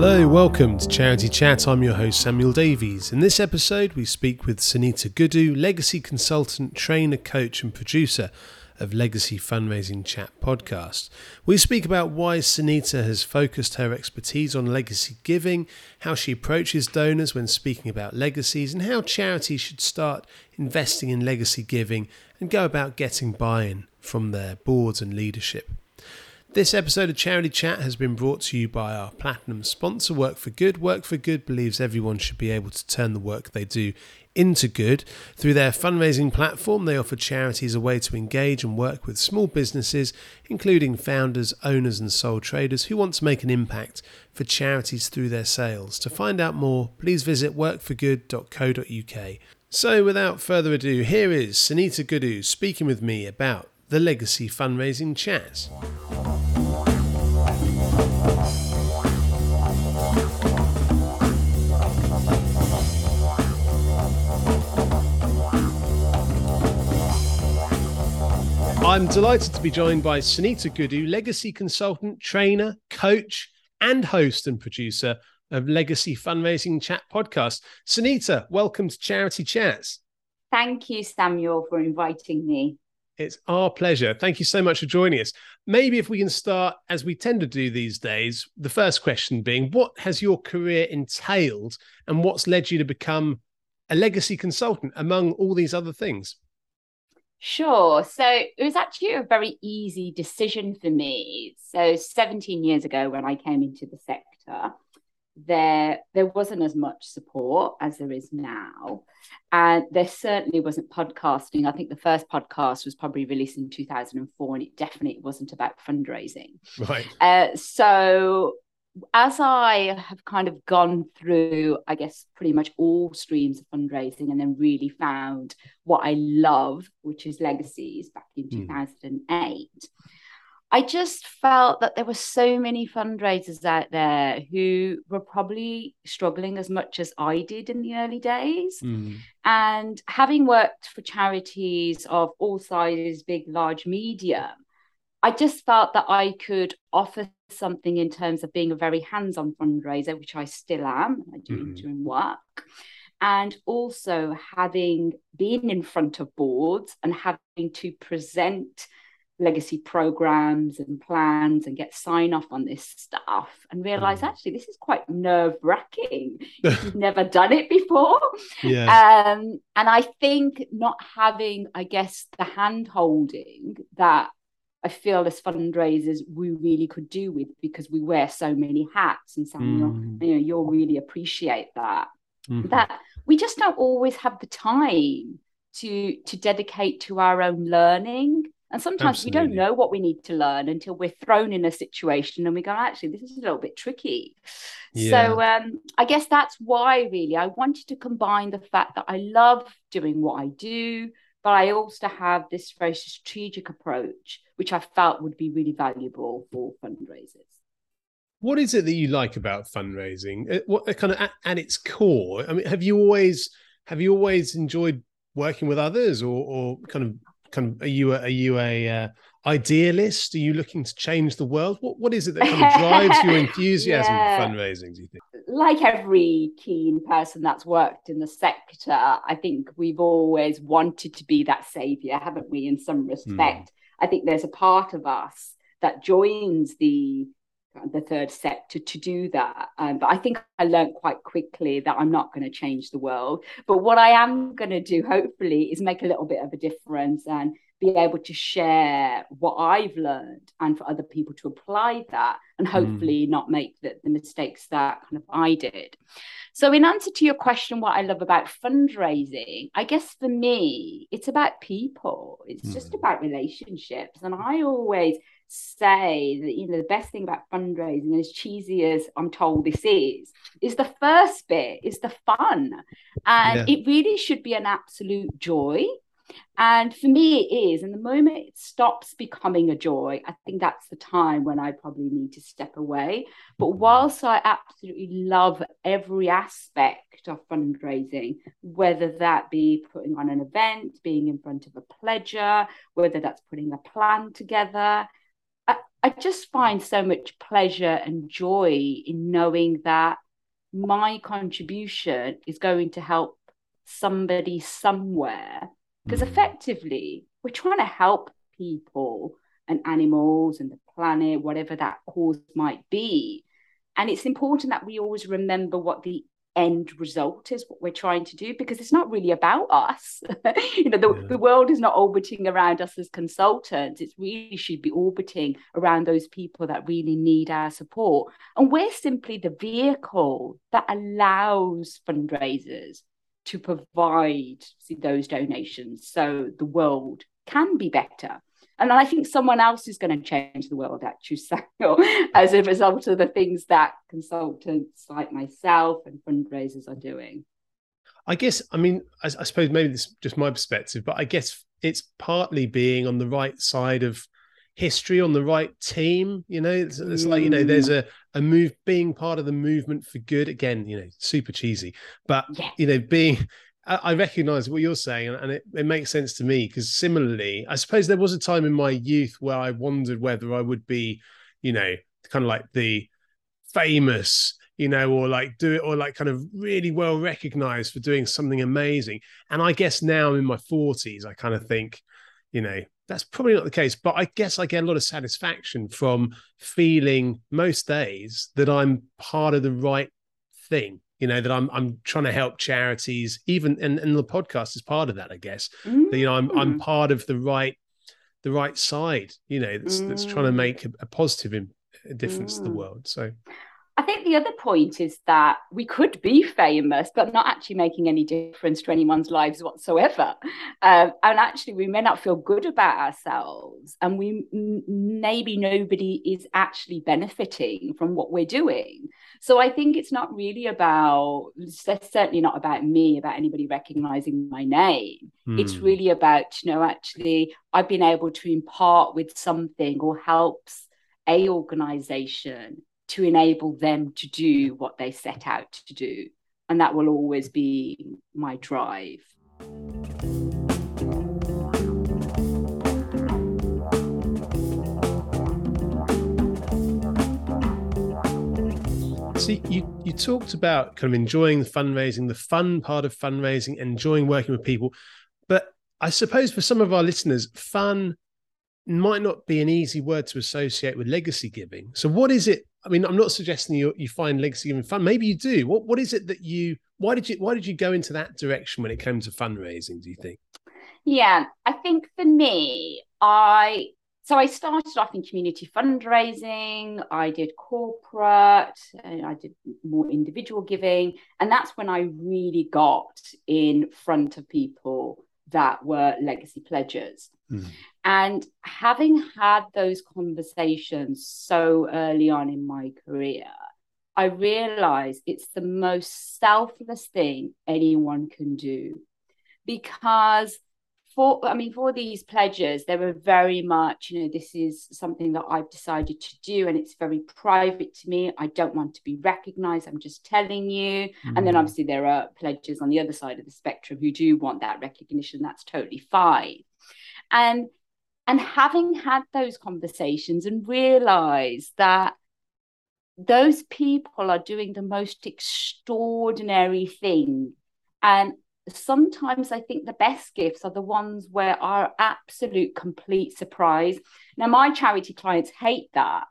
Hello, welcome to Charity Chat. I'm your host Samuel Davies. In this episode, we speak with Sunita Gudu, legacy consultant, trainer, coach, and producer of Legacy Fundraising Chat podcast. We speak about why Sunita has focused her expertise on legacy giving, how she approaches donors when speaking about legacies, and how charities should start investing in legacy giving and go about getting buy in from their boards and leadership. This episode of Charity Chat has been brought to you by our platinum sponsor, Work for Good. Work for Good believes everyone should be able to turn the work they do into good. Through their fundraising platform, they offer charities a way to engage and work with small businesses, including founders, owners, and sole traders who want to make an impact for charities through their sales. To find out more, please visit workforgood.co.uk. So, without further ado, here is Sunita Gudu speaking with me about the Legacy Fundraising Chat. I'm delighted to be joined by Sunita Gudu, legacy consultant, trainer, coach, and host and producer of Legacy Fundraising Chat podcast. Sunita, welcome to Charity Chats. Thank you, Samuel, for inviting me. It's our pleasure. Thank you so much for joining us. Maybe if we can start, as we tend to do these days, the first question being what has your career entailed and what's led you to become a legacy consultant among all these other things? Sure. So it was actually a very easy decision for me. So 17 years ago, when I came into the sector, there there wasn't as much support as there is now and there certainly wasn't podcasting i think the first podcast was probably released in 2004 and it definitely wasn't about fundraising right uh, so as i have kind of gone through i guess pretty much all streams of fundraising and then really found what i love which is legacies back in mm. 2008 I just felt that there were so many fundraisers out there who were probably struggling as much as I did in the early days. Mm. And having worked for charities of all sizes, big, large, medium, I just felt that I could offer something in terms of being a very hands on fundraiser, which I still am. I do mm. doing work. And also having been in front of boards and having to present legacy programs and plans and get sign off on this stuff and realize mm. actually this is quite nerve wracking you've never done it before yeah. um, and i think not having i guess the hand holding that I feel as fundraisers we really could do with because we wear so many hats and Samuel, mm. you know, you'll really appreciate that. Mm-hmm. That we just don't always have the time to to dedicate to our own learning and sometimes Absolutely. we don't know what we need to learn until we're thrown in a situation and we go, actually, this is a little bit tricky. Yeah. So um, I guess that's why really I wanted to combine the fact that I love doing what I do, but I also have this very strategic approach, which I felt would be really valuable for fundraisers. What is it that you like about fundraising? Uh, what uh, kind of at, at its core? I mean, have you always have you always enjoyed working with others, or, or kind of kind of are you a, are you a uh, idealist? Are you looking to change the world? What what is it that kind of drives your enthusiasm yeah. for fundraising? Do you think? Like every keen person that's worked in the sector, I think we've always wanted to be that savior, haven't we? In some respect, mm. I think there's a part of us that joins the the third sector to do that. Um, but I think I learned quite quickly that I'm not going to change the world. But what I am going to do, hopefully, is make a little bit of a difference and be able to share what I've learned and for other people to apply that and hmm. hopefully mm. not make the, the mistakes that kind of I did. So, in answer to your question, what I love about fundraising, I guess for me, it's about people, it's mm. just hmm. about relationships. And I always say that you know the best thing about fundraising as cheesy as i'm told this is is the first bit is the fun and yeah. it really should be an absolute joy and for me it is and the moment it stops becoming a joy i think that's the time when i probably need to step away but whilst i absolutely love every aspect of fundraising whether that be putting on an event being in front of a pledger whether that's putting a plan together I just find so much pleasure and joy in knowing that my contribution is going to help somebody somewhere. Because effectively, we're trying to help people and animals and the planet, whatever that cause might be. And it's important that we always remember what the end result is what we're trying to do because it's not really about us you know the, yeah. the world is not orbiting around us as consultants it really should be orbiting around those people that really need our support and we're simply the vehicle that allows fundraisers to provide those donations so the world can be better and I think someone else is going to change the world actually, Samuel, as a result of the things that consultants like myself and fundraisers are doing. I guess, I mean, I, I suppose maybe this is just my perspective, but I guess it's partly being on the right side of history, on the right team. You know, it's, it's mm. like, you know, there's a, a move, being part of the movement for good. Again, you know, super cheesy, but, yeah. you know, being, I recognize what you're saying, and it, it makes sense to me because similarly, I suppose there was a time in my youth where I wondered whether I would be, you know, kind of like the famous, you know, or like do it, or like kind of really well recognized for doing something amazing. And I guess now in my 40s, I kind of think, you know, that's probably not the case, but I guess I get a lot of satisfaction from feeling most days that I'm part of the right thing you know that i'm i'm trying to help charities even and, and the podcast is part of that i guess mm. that, you know i'm i'm mm. part of the right the right side you know that's, mm. that's trying to mm. make a, a positive difference to the mm. world so I think the other point is that we could be famous, but not actually making any difference to anyone's lives whatsoever. Um, and actually, we may not feel good about ourselves, and we maybe nobody is actually benefiting from what we're doing. So I think it's not really about, it's certainly not about me, about anybody recognizing my name. Mm. It's hmm. really about, you know, actually, I've been able to impart with something or helps a organization to enable them to do what they set out to do. And that will always be my drive. See, you, you talked about kind of enjoying the fundraising, the fun part of fundraising, enjoying working with people. But I suppose for some of our listeners, fun might not be an easy word to associate with legacy giving. So, what is it I mean, I'm not suggesting you you find legacy giving fun. Maybe you do. What what is it that you? Why did you Why did you go into that direction when it came to fundraising? Do you think? Yeah, I think for me, I so I started off in community fundraising. I did corporate, and I did more individual giving, and that's when I really got in front of people that were legacy pledgers. Mm. And having had those conversations so early on in my career, I realized it's the most selfless thing anyone can do. Because for I mean for these pledges they were very much you know this is something that I've decided to do and it's very private to me. I don't want to be recognized. I'm just telling you. Mm. and then mm. obviously there are pledges on the other side of the spectrum who do want that recognition. That's totally fine. And and having had those conversations and realized that those people are doing the most extraordinary thing and sometimes I think the best gifts are the ones where our absolute complete surprise. Now, my charity clients hate that.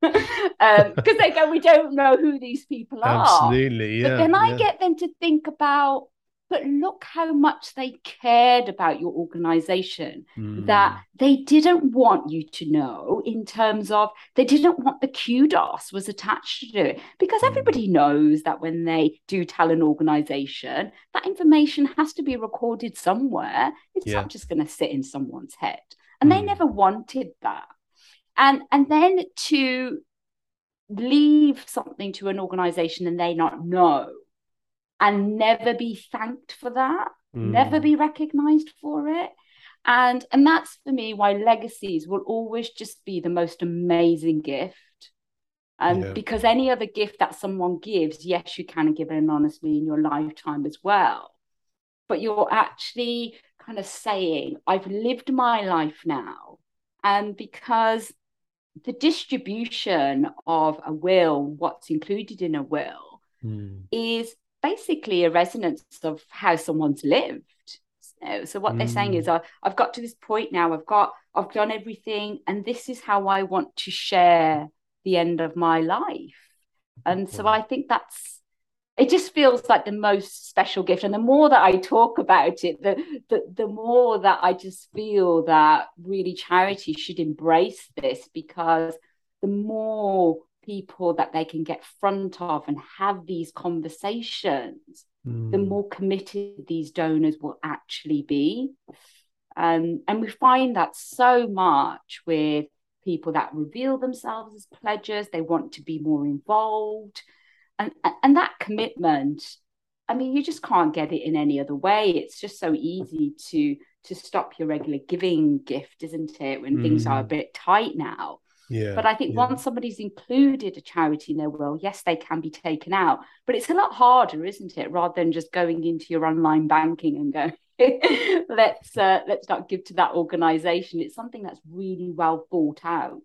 because um, they go, we don't know who these people are. Absolutely, yeah. But then I yeah. get them to think about but look how much they cared about your organization mm. that they didn't want you to know in terms of they didn't want the kudos was attached to it because mm. everybody knows that when they do tell an organization that information has to be recorded somewhere it's yeah. not just going to sit in someone's head and mm. they never wanted that and and then to leave something to an organization and they not know and never be thanked for that, mm. never be recognized for it. And and that's for me why legacies will always just be the most amazing gift. And yeah. because any other gift that someone gives, yes, you can give it anonymously in your lifetime as well. But you're actually kind of saying, I've lived my life now. And because the distribution of a will, what's included in a will, mm. is basically a resonance of how someone's lived. So, so what mm. they're saying is, hmm. I've got to this point now. I've got, I've done everything, and this is how I want to share the end of my life. And so I think that's it just feels like the most special gift and the more that i talk about it the, the the more that i just feel that really charity should embrace this because the more people that they can get front of and have these conversations mm. the more committed these donors will actually be um, and we find that so much with people that reveal themselves as pledgers they want to be more involved and and that commitment i mean you just can't get it in any other way it's just so easy to to stop your regular giving gift isn't it when mm. things are a mm. bit tight now yeah, but I think yeah. once somebody's included a charity in their will, yes, they can be taken out. But it's a lot harder, isn't it? Rather than just going into your online banking and go, let's uh, let's not give to that organization. It's something that's really well thought out.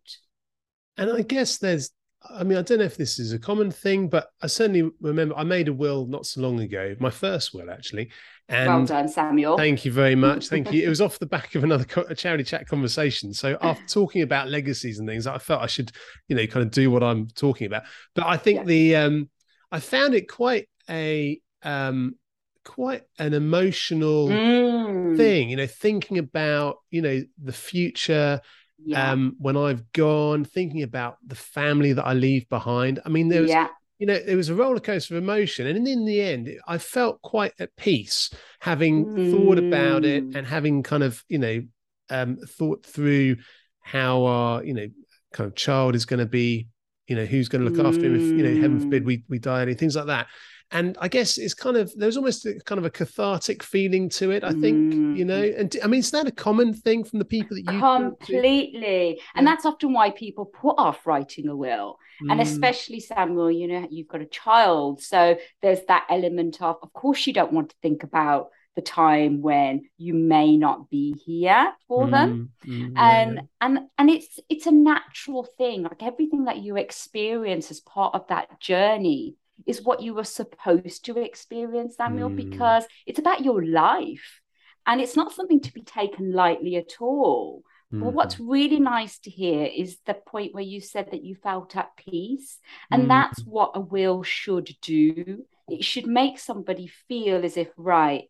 And I guess there's I mean, I don't know if this is a common thing, but I certainly remember I made a will not so long ago, my first will actually. And well done, Samuel. Thank you very much. Thank you. It was off the back of another co- charity chat conversation. So after talking about legacies and things, I felt I should, you know, kind of do what I'm talking about. But I think yeah. the um I found it quite a um quite an emotional mm. thing, you know, thinking about, you know, the future yeah. um, when I've gone, thinking about the family that I leave behind. I mean, there was, yeah. you know, there was a roller coaster of emotion. And in the end, I felt quite at peace having mm. thought about it mm. and having kind of, you know, um, thought through how our, you know, kind of child is going to be, you know, who's going to look mm. after him if, you know, heaven forbid we, we die, and things like that and I guess it's kind of there's almost a, kind of a cathartic feeling to it. I think mm. you know, and I mean, is that a common thing from the people that you completely? And that's often why people put off writing a will, mm. and especially Samuel. You know, you've got a child, so there's that element of, of course, you don't want to think about the time when you may not be here for mm, them mm, and yeah. and and it's it's a natural thing like everything that you experience as part of that journey is what you were supposed to experience, Samuel, mm. because it's about your life and it's not something to be taken lightly at all. Mm-hmm. But what's really nice to hear is the point where you said that you felt at peace. And mm. that's what a will should do. It should make somebody feel as if, right,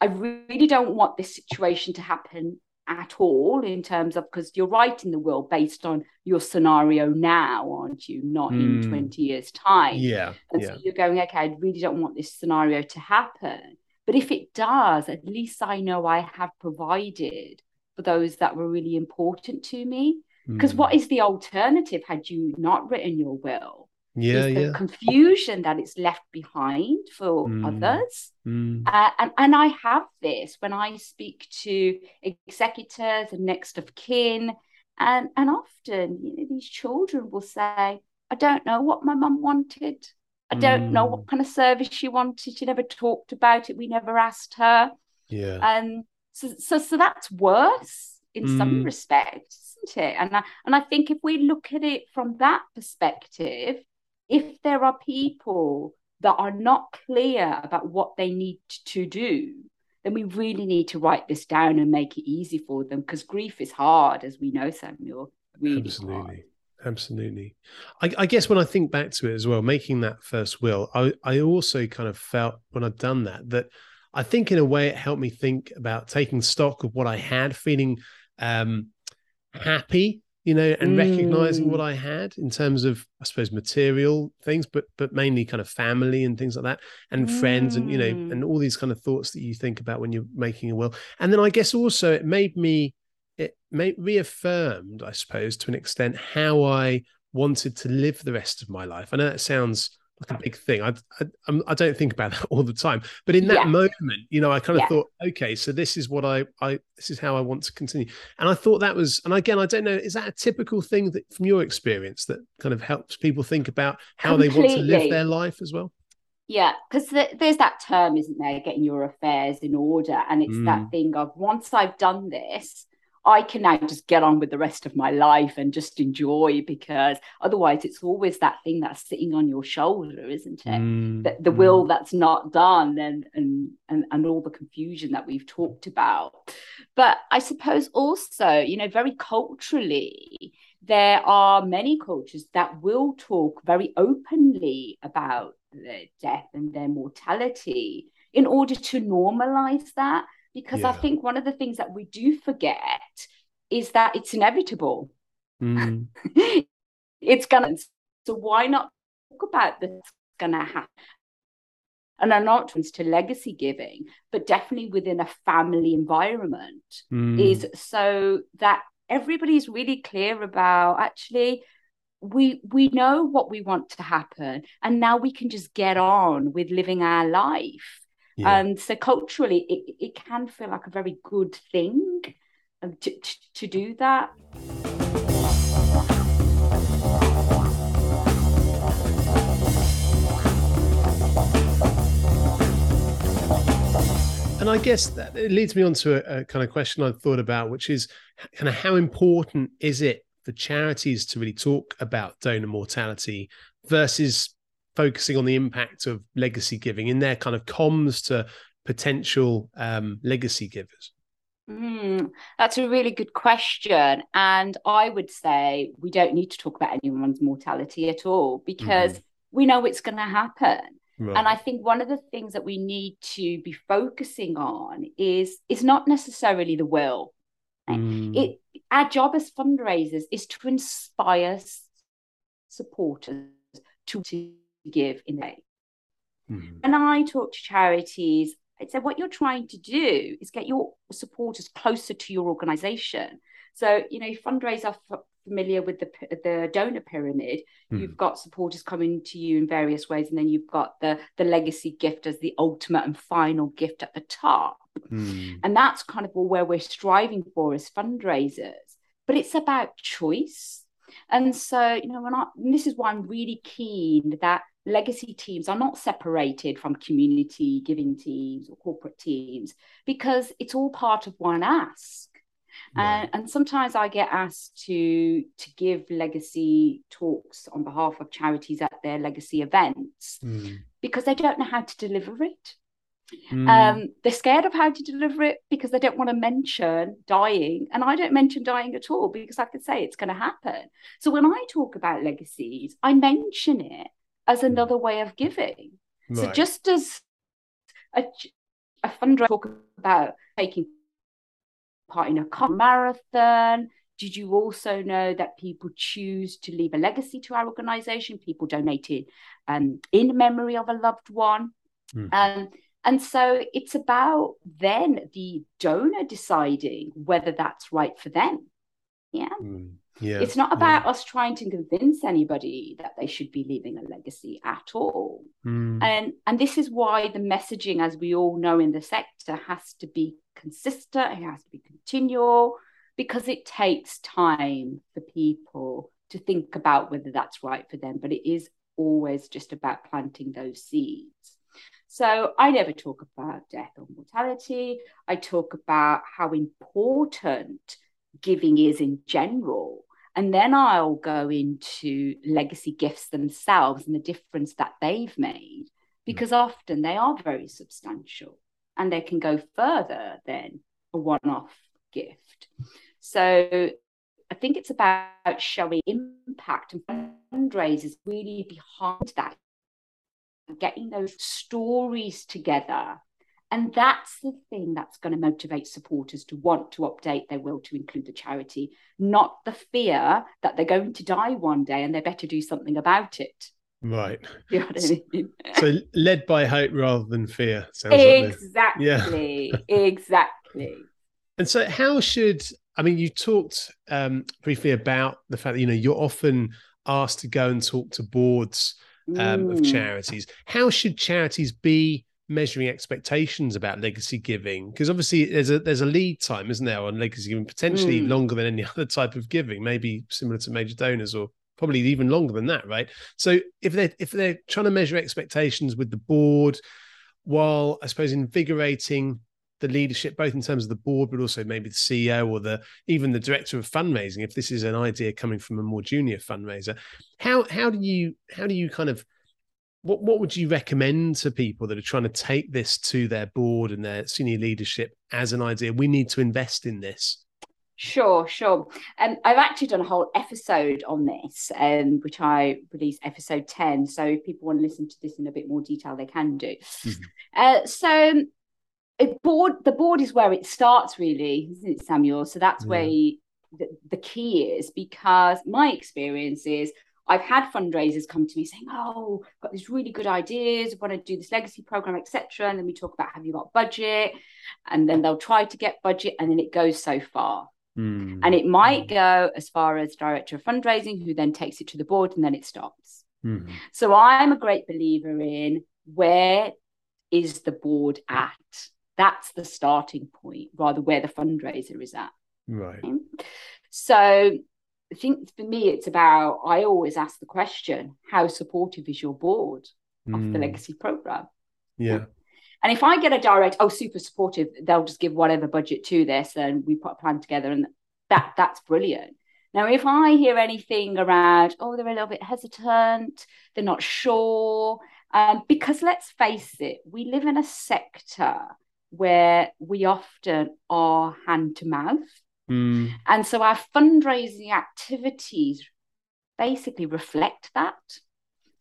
I really don't want this situation to happen at all in terms of because you're writing the will based on your scenario now, aren't you? Not mm. in 20 years' time. Yeah. And yeah. so you're going, okay, I really don't want this scenario to happen. But if it does, at least I know I have provided for those that were really important to me. Because mm. what is the alternative had you not written your will? Yeah, is the yeah. confusion that it's left behind for mm. others. Mm. Uh, and, and I have this when I speak to executors and next of kin. And, and often, you know, these children will say, I don't know what my mum wanted. I don't mm. know what mm. kind of service she wanted. She never talked about it. We never asked her. Yeah. And so, so, so that's worse in some mm. respects, isn't it? And I, and I think if we look at it from that perspective, if there are people that are not clear about what they need to do, then we really need to write this down and make it easy for them because grief is hard, as we know, Samuel. Really Absolutely. Hard. Absolutely. I, I, guess when I think back to it as well, making that first will, I, I also kind of felt when I'd done that, that I think in a way it helped me think about taking stock of what I had, feeling um, happy you know, and mm. recognizing what mm. I had in terms of, I suppose, material things, but but mainly kind of family and things like that, and mm. friends, and you know, and mm. all these kind of thoughts that you think about when you're making a will. And then I guess also it made me, it made reaffirmed, I suppose, to an extent, how I wanted to live the rest of my life. I know that sounds like a big thing. I, I I don't think about that all the time, but in that yeah. moment, you know, I kind of yeah. thought, okay, so this is what I I this is how I want to continue. And I thought that was, and again, I don't know, is that a typical thing that from your experience that kind of helps people think about how Completely. they want to live their life as well? Yeah, because th- there's that term, isn't there? Getting your affairs in order, and it's mm. that thing of once I've done this, I can now just get on with the rest of my life and just enjoy because otherwise it's always that thing that's sitting on your shoulder, isn't it? Mm, the, the mm. will that's not done and, and and and all the confusion that we've talked about. But I suppose also, you know, very culturally, there are many cultures that will talk very openly about their death and their mortality in order to normalize that because yeah. I think one of the things that we do forget is that it's inevitable. Mm. it's gonna. So why not talk about this gonna happen? And I'm not to legacy giving, but definitely within a family environment mm. is so that everybody's really clear about actually we we know what we want to happen and now we can just get on with living our life yeah. And so culturally, it, it can feel like a very good thing um, to, to, to do that. And I guess that it leads me on to a, a, kind of question I've thought about, which is kind of how important is it for charities to really talk about donor mortality versus focusing on the impact of legacy giving in their kind of comms to potential um, legacy givers? Mm, that's a really good question. And I would say we don't need to talk about anyone's mortality at all because mm-hmm. we know it's going to happen. Right. And I think one of the things that we need to be focusing on is is not necessarily the will. Mm. It our job as fundraisers is to inspire supporters to give in a mm-hmm. And I talk to charities, I say what you're trying to do is get your supporters closer to your organization. So, you know, fundraisers are f- familiar with the the donor pyramid. Mm. You've got supporters coming to you in various ways, and then you've got the the legacy gift as the ultimate and final gift at the top. Mm. And that's kind of where we're striving for as fundraisers. But it's about choice. And so, you know, when I, this is why I'm really keen that legacy teams are not separated from community giving teams or corporate teams because it's all part of one ask. And, and sometimes I get asked to to give legacy talks on behalf of charities at their legacy events mm. because they don't know how to deliver it. Mm. Um, they're scared of how to deliver it because they don't want to mention dying. And I don't mention dying at all because I could say it's going to happen. So when I talk about legacies, I mention it as hmm. another way of giving. Right. So just as a, a fundraiser talk about taking part in a marathon, did you also know that people choose to leave a legacy to our organization? People donated um, in memory of a loved one. Mm. Um, and so it's about then the donor deciding whether that's right for them. Yeah. Mm. Yeah, it's not about yeah. us trying to convince anybody that they should be leaving a legacy at all. Mm. And and this is why the messaging, as we all know in the sector, has to be consistent, it has to be continual, because it takes time for people to think about whether that's right for them. But it is always just about planting those seeds. So I never talk about death or mortality. I talk about how important giving is in general. And then I'll go into legacy gifts themselves and the difference that they've made, because mm. often they are very substantial and they can go further than a one off gift. So I think it's about showing impact and fundraisers really behind that, getting those stories together and that's the thing that's going to motivate supporters to want to update their will to include the charity, not the fear that they're going to die one day and they better do something about it. Right. You know I mean? so led by hope rather than fear. exactly. Like yeah. exactly. And so how should I mean you talked um, briefly about the fact that you know you're often asked to go and talk to boards um, mm. of charities. How should charities be measuring expectations about legacy giving because obviously there's a there's a lead time isn't there on legacy giving potentially mm. longer than any other type of giving maybe similar to major donors or probably even longer than that right so if they if they're trying to measure expectations with the board while i suppose invigorating the leadership, both in terms of the board, but also maybe the CEO or the even the director of fundraising, if this is an idea coming from a more junior fundraiser, how how do you how do you kind of what what would you recommend to people that are trying to take this to their board and their senior leadership as an idea? We need to invest in this. Sure, sure. And um, I've actually done a whole episode on this, um, which I released episode 10. So if people want to listen to this in a bit more detail, they can do. Mm-hmm. Uh, so board the board is where it starts really isn't it samuel so that's yeah. where the, the key is because my experience is I've had fundraisers come to me saying, "Oh, I've got these really good ideas. I want to do this legacy program, etc." And then we talk about, "Have you got budget?" And then they'll try to get budget, and then it goes so far. Mm. And it might go as far as director of fundraising, who then takes it to the board, and then it stops. Mm. So I'm a great believer in where is the board at? That's the starting point, rather where the fundraiser is at. Right. Okay? So I think for me, it's about I always ask the question: How supportive is your board mm. of the hmm. legacy program? Yeah. And if I get a direct, oh, super supportive, they'll just give whatever budget to this, and we put a plan together, and that that's brilliant. Now, if I hear anything around, oh, they're a little bit hesitant, they're not sure, um, because let's face it, we live in a sector where we often are hand to mouth. Mm. And so our fundraising activities basically reflect that.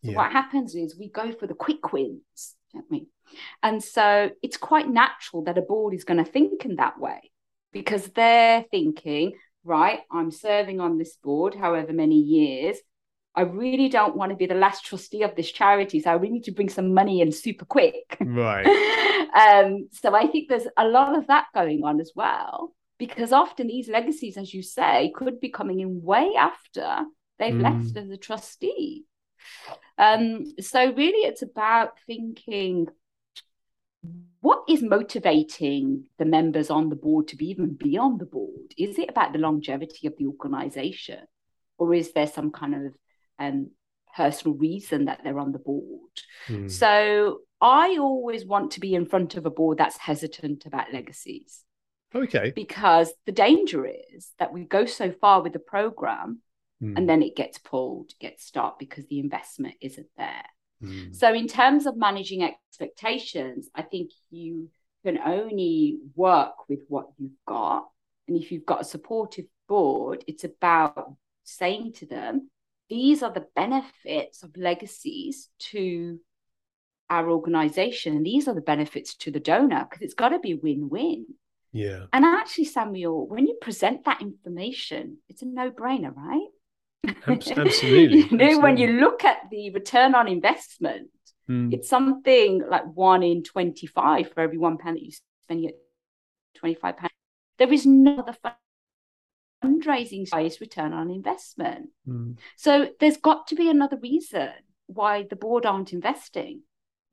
So yeah. what happens is we go for the quick wins, don't we? And so it's quite natural that a board is going to think in that way because they're thinking, right, I'm serving on this board however many years. I really don't want to be the last trustee of this charity. So I really need to bring some money in super quick. Right. um, so I think there's a lot of that going on as well, because often these legacies, as you say, could be coming in way after they've mm. left as a trustee. Um, so really it's about thinking what is motivating the members on the board to be even be on the board? Is it about the longevity of the organization? Or is there some kind of um, personal reason that they're on the board. Mm. So I always want to be in front of a board that's hesitant about legacies. Okay. Because the danger is that we go so far with the program mm. and then it gets pulled, gets stopped because the investment isn't there. Mm. So, in terms of managing expectations, I think you can only work with what you've got. And if you've got a supportive board, it's about saying to them, these are the benefits of legacies to our organization and these are the benefits to the donor because it's got to be win-win yeah and actually samuel when you present that information it's a no-brainer right absolutely you know absolutely. when you look at the return on investment mm. it's something like one in 25 for every one pound that you spend at 25 pounds there is no other fundraising highest return on investment. Mm. So there's got to be another reason why the board aren't investing.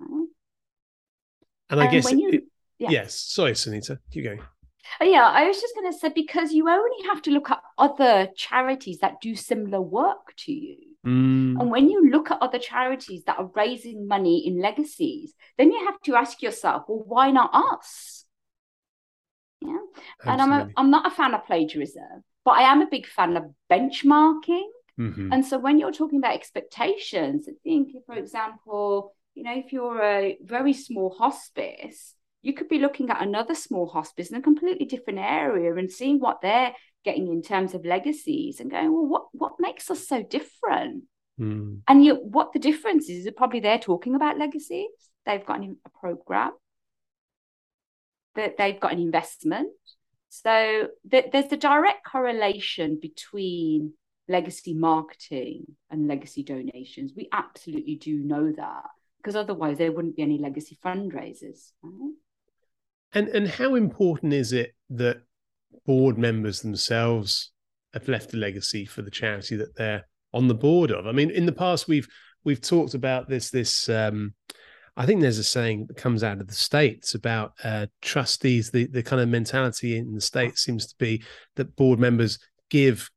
And I and guess, you, it, yeah. yes, sorry, Sunita, keep going. Oh, yeah, I was just going to say because you only have to look at other charities that do similar work to you. Mm. And when you look at other charities that are raising money in legacies, then you have to ask yourself, well, why not us? Yeah. Absolutely. And I'm a, I'm not a fan of plagiarism, but I am a big fan of benchmarking. Mm-hmm. And so when you're talking about expectations, I think, for example, you know, if you're a very small hospice, you could be looking at another small hospice in a completely different area and seeing what they're getting in terms of legacies and going, well, what what makes us so different? Mm. And you, what the difference is, is probably they're talking about legacies. They've got an, a program that they've got an investment so th- there's the direct correlation between legacy marketing and legacy donations. We absolutely do know that because otherwise there wouldn't be any legacy fundraisers. Right? And and how important is it that board members themselves have left a legacy for the charity that they're on the board of? I mean, in the past we've we've talked about this this um, I think there's a saying that comes out of the states about uh, trustees. The the kind of mentality in the states seems to be that board members give,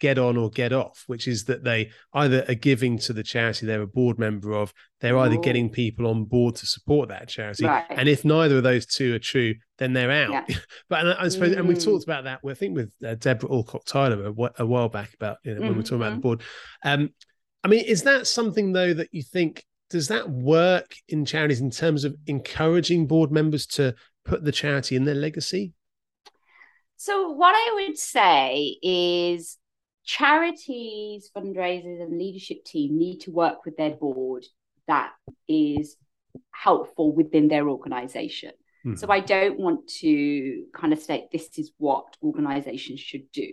get on or get off, which is that they either are giving to the charity they're a board member of, they're either Ooh. getting people on board to support that charity, right. and if neither of those two are true, then they're out. Yeah. but I, I suppose, mm. and we've talked about that. I think with uh, Debra Allcock Tyler a, a, while back about you know, when mm-hmm. we're talking about the mm-hmm. board. Um, I mean, is that something though that you think does that work in charities in terms of encouraging board members to put the charity in their legacy? So, what I would say is charities, fundraisers, and leadership team need to work with their board that is helpful within their organization. Mm. So, I don't want to kind of state this is what organizations should do.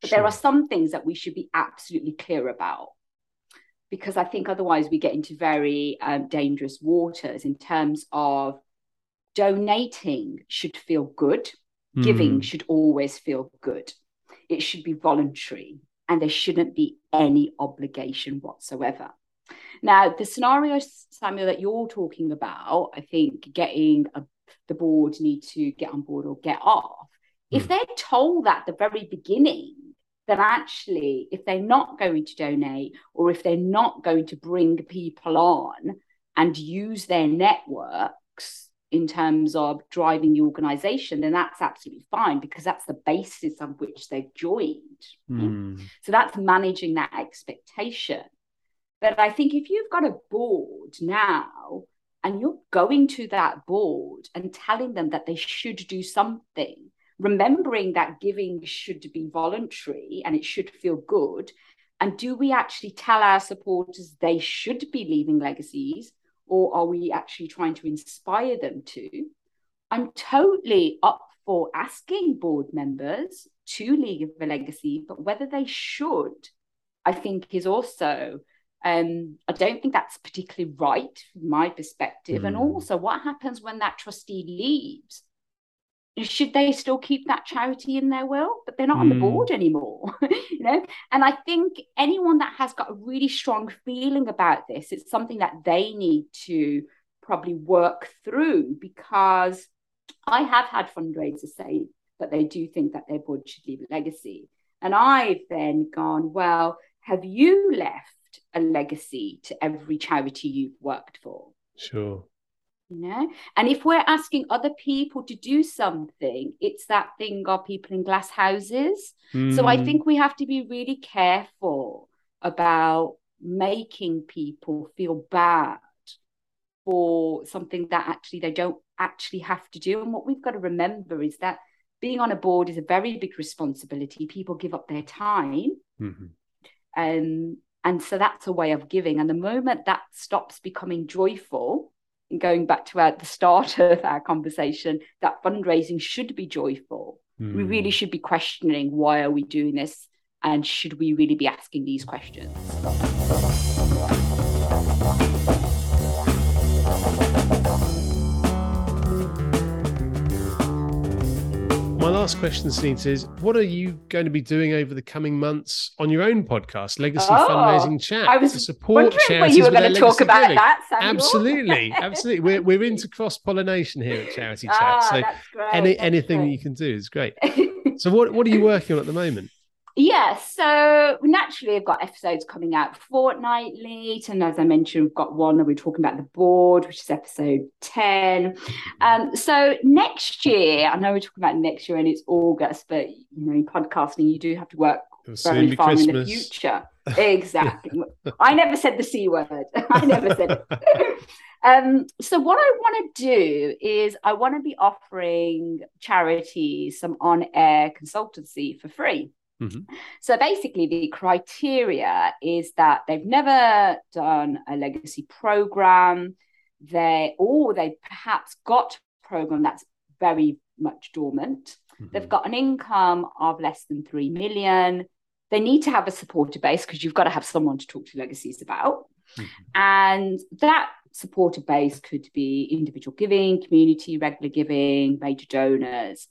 But sure. there are some things that we should be absolutely clear about because I think otherwise we get into very um, dangerous waters in terms of donating should feel good, mm. giving should always feel good. It should be voluntary and there shouldn't be any obligation whatsoever. Now, the scenario, Samuel, that you're talking about, I think getting a, the board need to get on board or get off. Mm. If hmm. they're told that at the very beginning, that actually, if they're not going to donate or if they're not going to bring people on and use their networks in terms of driving the organization, then that's absolutely fine because that's the basis on which they've joined. Mm. So that's managing that expectation. But I think if you've got a board now and you're going to that board and telling them that they should do something, remembering that giving should be voluntary and it should feel good. And do we actually tell our supporters they should be leaving legacies, or are we actually trying to inspire them to? I'm totally up for asking board members to leave a legacy, but whether they should, I think, is also um, I don't think that's particularly right from my perspective. Mm. And also, what happens when that trustee leaves? Should they still keep that charity in their will but they're not mm. on the hmm. board anymore you know and i think anyone that has got a really strong feeling about this it's something that they need to probably work through because i have had fundraisers say that they do think that their board should leave a legacy and i've then gone well have you left a legacy to every charity you've worked for sure you know and if we're asking other people to do something it's that thing of people in glass houses mm. so i hmm. think we have to be really careful about making people feel bad for something that actually they don't actually have to do and what we've got to remember is that being on a board is a very big responsibility people give up their time mm-hmm. um, and so that's a way of giving and the moment that stops becoming joyful going back to our, the start of our conversation, that fundraising should be joyful. Mm. We really hmm. should be questioning why are we doing this and should we really be asking these questions? Last question, Sunita, is what are you going to be doing over the coming months on your own podcast, Legacy oh, Fundraising Chat, I was to support charities? You were going to talk about giving? that. Samuel. Absolutely, absolutely. We're we're into cross pollination here at Charity Chat, ah, so any anything great. you can do is great. so, what what are you working on at the moment? Yeah, so naturally, I've got episodes coming out fortnightly. And as I mentioned, we've got one that we're talking about the board, which is episode 10. Um, so next year, I know we're talking about next year and it's August, but you know, in podcasting, you do have to work very far in the future. Exactly. I never said the C word. I never said it. um, so what I want to do is I want to be offering charities some on-air consultancy for free. Mm-hmm. So basically, the criteria is that they've never done a legacy program, they or they perhaps got a program that's very much dormant. Mm-hmm. They've got an income of less than three million. They need to have a supporter base because you've got to have someone to talk to legacies about. Mm-hmm. And that supporter base could be individual giving, community, regular giving, major donors.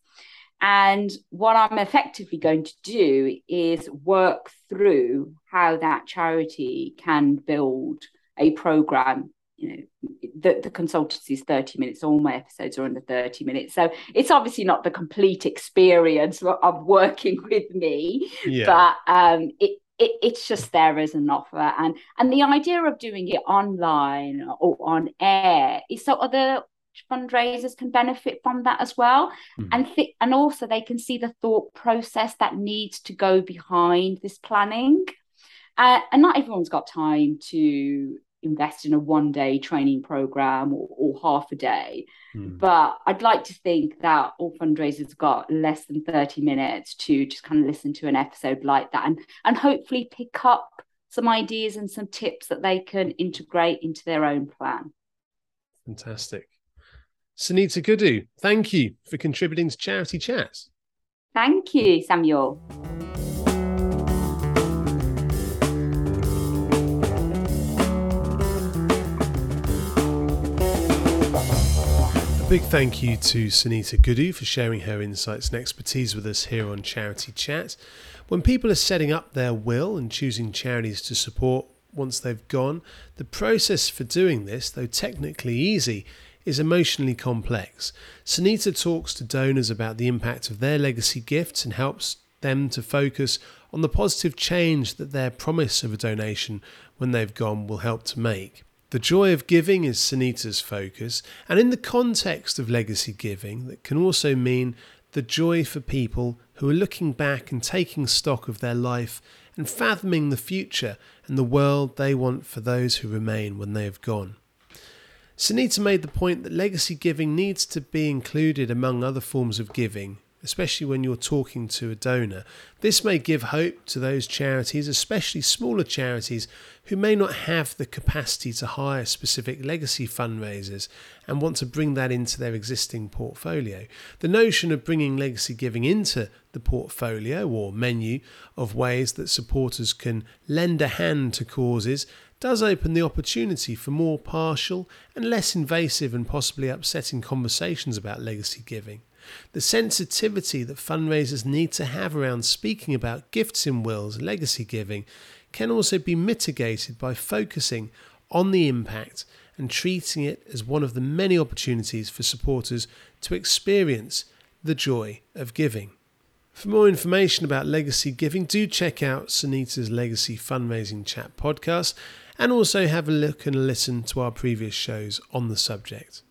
And what I'm effectively going to do is work through how that charity can build a program. You know, the, the consultancy is 30 minutes, all my episodes are under 30 minutes. So it's obviously not the complete experience of working with me, yeah. but um, it, it, it's just there as an offer and and the idea of doing it online or on air is so other fundraisers can benefit from that as well mm. and th- and also they can see the thought process that needs to go behind this planning uh, and not everyone's got time to invest in a one day training program or, or half a day. Mm. But I'd like to think that all fundraisers got less than 30 minutes to just kind of listen to an episode like that and, and hopefully pick up some ideas and some tips that they can integrate into their own plan. Fantastic. Sunita Gudu, thank you for contributing to Charity Chats. Thank you, Samuel. A big thank you to Sunita Gudu for sharing her insights and expertise with us here on Charity Chat. When people are setting up their will and choosing charities to support once they've gone, the process for doing this, though technically easy, is emotionally complex. Sunita talks to donors about the impact of their legacy gifts and helps them to focus on the positive change that their promise of a donation when they've gone will help to make. The joy of giving is Sunita's focus, and in the context of legacy giving, that can also mean the joy for people who are looking back and taking stock of their life and fathoming the future and the world they want for those who remain when they have gone. Sunita made the point that legacy giving needs to be included among other forms of giving especially when you're talking to a donor. This may give hope to those charities, especially smaller charities, who may not have the capacity to hire specific legacy fundraisers and want to bring that into their existing portfolio. The notion of bringing legacy giving into the portfolio or menu of ways that supporters can lend a hand to causes does open the opportunity for more partial and less invasive and possibly upsetting conversations about legacy giving. The sensitivity that fundraisers need to have around speaking about gifts in wills, legacy giving, can also be mitigated by focusing on the impact and treating it as one of the many opportunities for supporters to experience the joy of giving. For more information about legacy giving, do check out Sunita's Legacy Fundraising Chat podcast and also have a look and listen to our previous shows on the subject.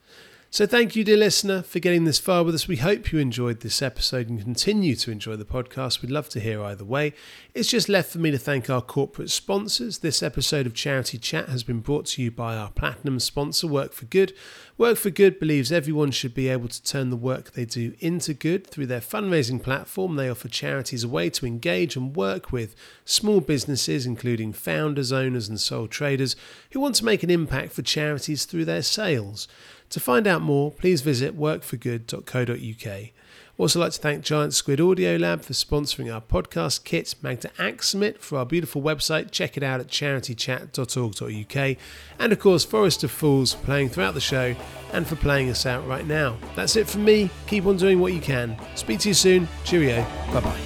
So, thank you, dear listener, for getting this far with us. We hope you enjoyed this episode and continue to enjoy the podcast. We'd love to hear either way. It's just left for me to thank our corporate sponsors. This episode of Charity Chat has been brought to you by our platinum sponsor, Work for Good. Work for Good believes everyone should be able to turn the work they do into good through their fundraising platform. They offer charities a way to engage and work with small businesses, including founders, owners, and sole traders, who want to make an impact for charities through their sales. To find out more, please visit workforgood.co.uk. Also, like to thank Giant Squid Audio Lab for sponsoring our podcast kit, Magda Axamit for our beautiful website. Check it out at charitychat.org.uk. And of course, Forest of Fools for playing throughout the show and for playing us out right now. That's it from me. Keep on doing what you can. Speak to you soon. Cheerio. Bye bye.